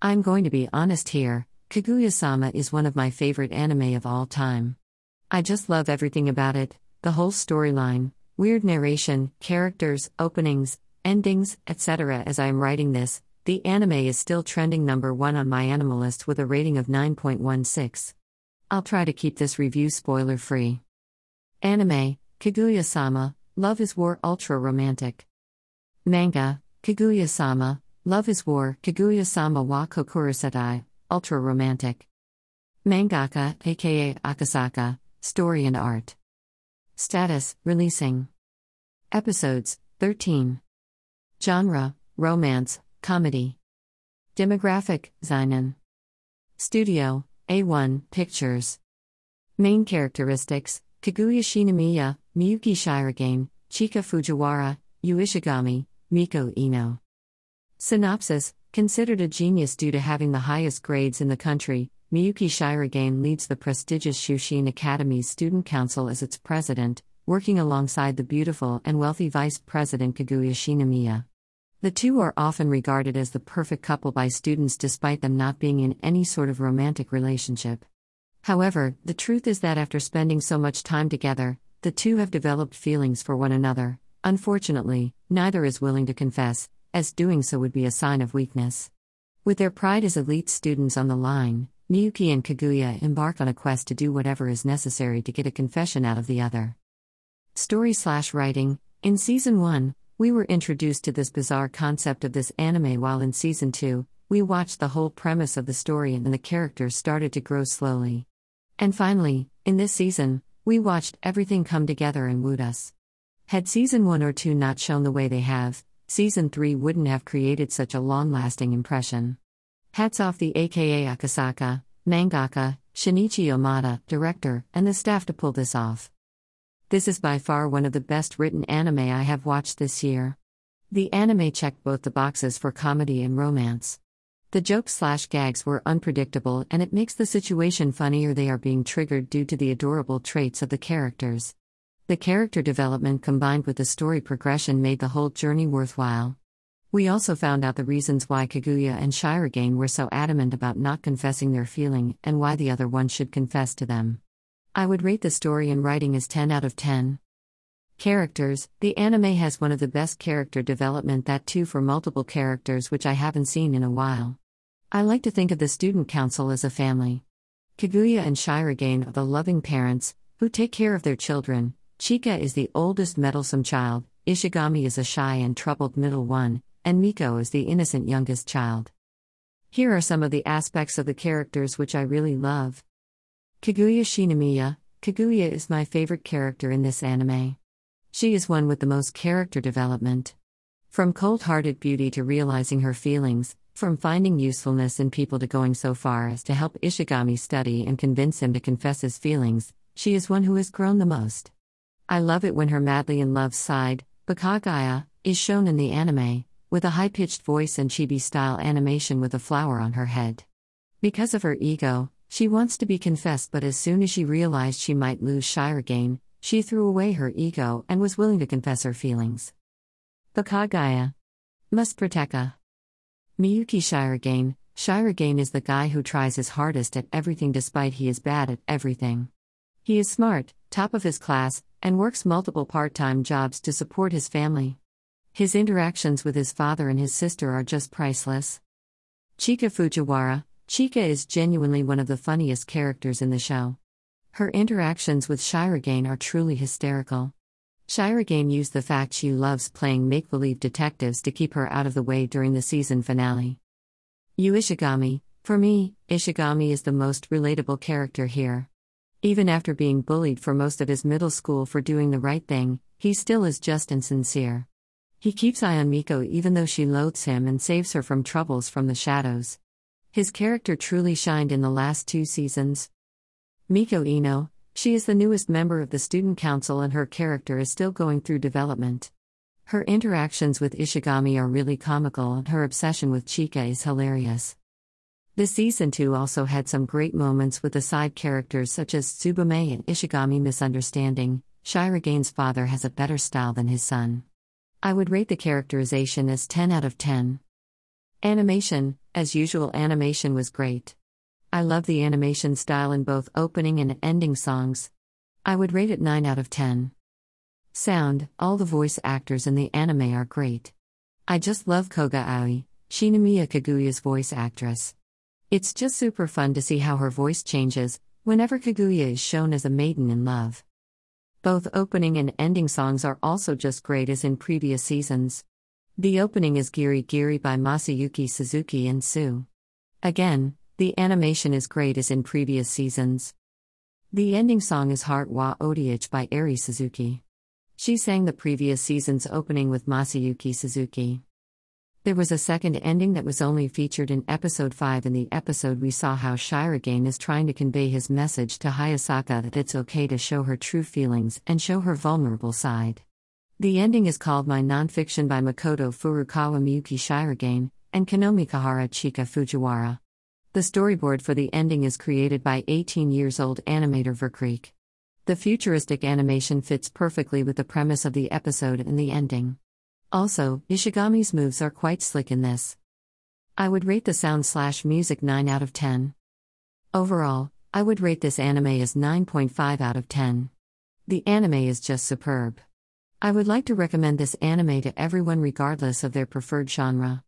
I'm going to be honest here Kaguya sama is one of my favorite anime of all time. I just love everything about it the whole storyline, weird narration, characters, openings, endings, etc. As I am writing this, the anime is still trending number one on MyAnimeList with a rating of 9.16. I'll try to keep this review spoiler free. Anime Kaguya sama, Love is War Ultra Romantic. Manga Kaguya sama, Love is War Kaguya sama wa Kokurasetai, Ultra Romantic. Mangaka, aka Akasaka, Story and Art. Status Releasing. Episodes 13. Genre Romance, Comedy. Demographic Seinen. Studio A1 Pictures. Main characteristics Kaguya Shinomiya, Miyuki Shirogane, Chika Fujiwara, Yu Ishigami, Miko Iino. Synopsis Considered a genius due to having the highest grades in the country, Miyuki Shirogane leads the prestigious Shuchiin Academy's student council as its president, working alongside the beautiful and wealthy vice president Kaguya Shinomiya. The two are often regarded as the perfect couple by students despite them not being in any sort of romantic relationship. However, the truth is that after spending so much time together, the two have developed feelings for one another. Unfortunately, neither is willing to confess, as doing so would be a sign of weakness. With their pride as elite students on the line, Miyuki and Kaguya embark on a quest to do whatever is necessary to get a confession out of the other. Story slash writing In Season 1, we were introduced to this bizarre concept of this anime while in season 2, we watched the whole premise of the story and the characters started to grow slowly. And finally, in this season, we watched everything come together and wooed us. Had season 1 or 2 not shown the way they have, season 3 wouldn't have created such a long lasting impression. Hats off the aka Akasaka, mangaka, Shinichi Yamada, director, and the staff to pull this off. This is by far one of the best written anime I have watched this year. The anime checked both the boxes for comedy and romance. The jokes slash gags were unpredictable and it makes the situation funnier they are being triggered due to the adorable traits of the characters. The character development combined with the story progression made the whole journey worthwhile. We also found out the reasons why Kaguya and Shirogane were so adamant about not confessing their feeling and why the other one should confess to them. I would rate the story and writing as 10 out of 10. Characters The anime has one of the best character development that too for multiple characters which I haven't seen in a while. I like to think of the student council as a family. Kaguya and Shirogane are the loving parents who take care of their children. Chika is the oldest meddlesome child, Ishigami is a shy and troubled middle one, and Miko is the innocent youngest child. Here are some of the aspects of the characters which I really love. Kaguya Shinomiya Kaguya is my favorite character in this anime. She is one with the most character development. From cold hearted beauty to realizing her feelings, from finding usefulness in people to going so far as to help Ishigami study and convince him to confess his feelings, she is one who has grown the most. I love it when her madly in love side, Bakaguya, is shown in the anime, with a high pitched voice and chibi style animation with a flower on her head. Because of her ego, she wants to be confessed, but as soon as she realized she might lose Shirogane, she threw away her ego and was willing to confess her feelings. Bakaguya. Must protect a. Miyuki Shirogane. Shirogane is the guy who tries his hardest at everything despite he is bad at everything. He is smart, top of his class, and works multiple part time jobs to support his family. His interactions with his father and his sister are just priceless. Chika Fujiwara, Chika is genuinely one of the funniest characters in the show. Her interactions with Shirogane are truly hysterical. Shirogane used the fact she loves playing make believe detectives to keep her out of the way during the season finale. Yu Ishigami, for me, Ishigami is the most relatable character here. Even after being bullied for most of his middle school for doing the right thing, he still is just and sincere. He keeps eye on Miko even though she loathes him and saves her from troubles from the shadows. His character truly shined in the last two seasons. Miko Iino, she is the newest member of the student council and her character is still going through development. Her interactions with Ishigami are really comical and her obsession with Chika is hilarious. The season 2 also had some great moments with the side characters such as Tsubame and Ishigami misunderstanding. Shirogane's father has a better style than his son. I would rate the characterization as 10 out of 10. Animation, as usual, animation was great. I love the animation style in both opening and ending songs. I would rate it 9 out of 10. Sound, all the voice actors in the anime are great. I just love Koga Aoi, Shinomiya Kaguya's voice actress. It's just super fun to see how her voice changes whenever Kaguya is shown as a maiden in love. Both opening and ending songs are also just great as in previous seasons. The opening is Giri Giri by Masayuki Suzuki and Suu. Again, the animation is great as in previous seasons. The ending song is Heart wa Oteage by Airi Suzuki. She sang the previous season's opening with Masayuki Suzuki. There was a second ending that was only featured in episode 5. In the episode, we saw how Shirogane is trying to convey his message to Hayasaka that it's okay to show her true feelings and show her vulnerable side. The ending is called My Nonfiction by Makoto Furukawa Miyuki Shirogane and Konomi Kohara Chika Fujiwara. The storyboard for the ending is created by 18 years old animator Verkreek. The futuristic animation fits perfectly with the premise of the episode and the ending. Also, Ishigami's moves are quite slick in this. I would rate the sound slash music 9 out of 10. Overall, I would rate this anime as 9.5 out of 10. The anime is just superb. I would like to recommend this anime to everyone regardless of their preferred genre.